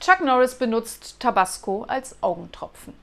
Chuck Norris benutzt Tabasco als Augentropfen.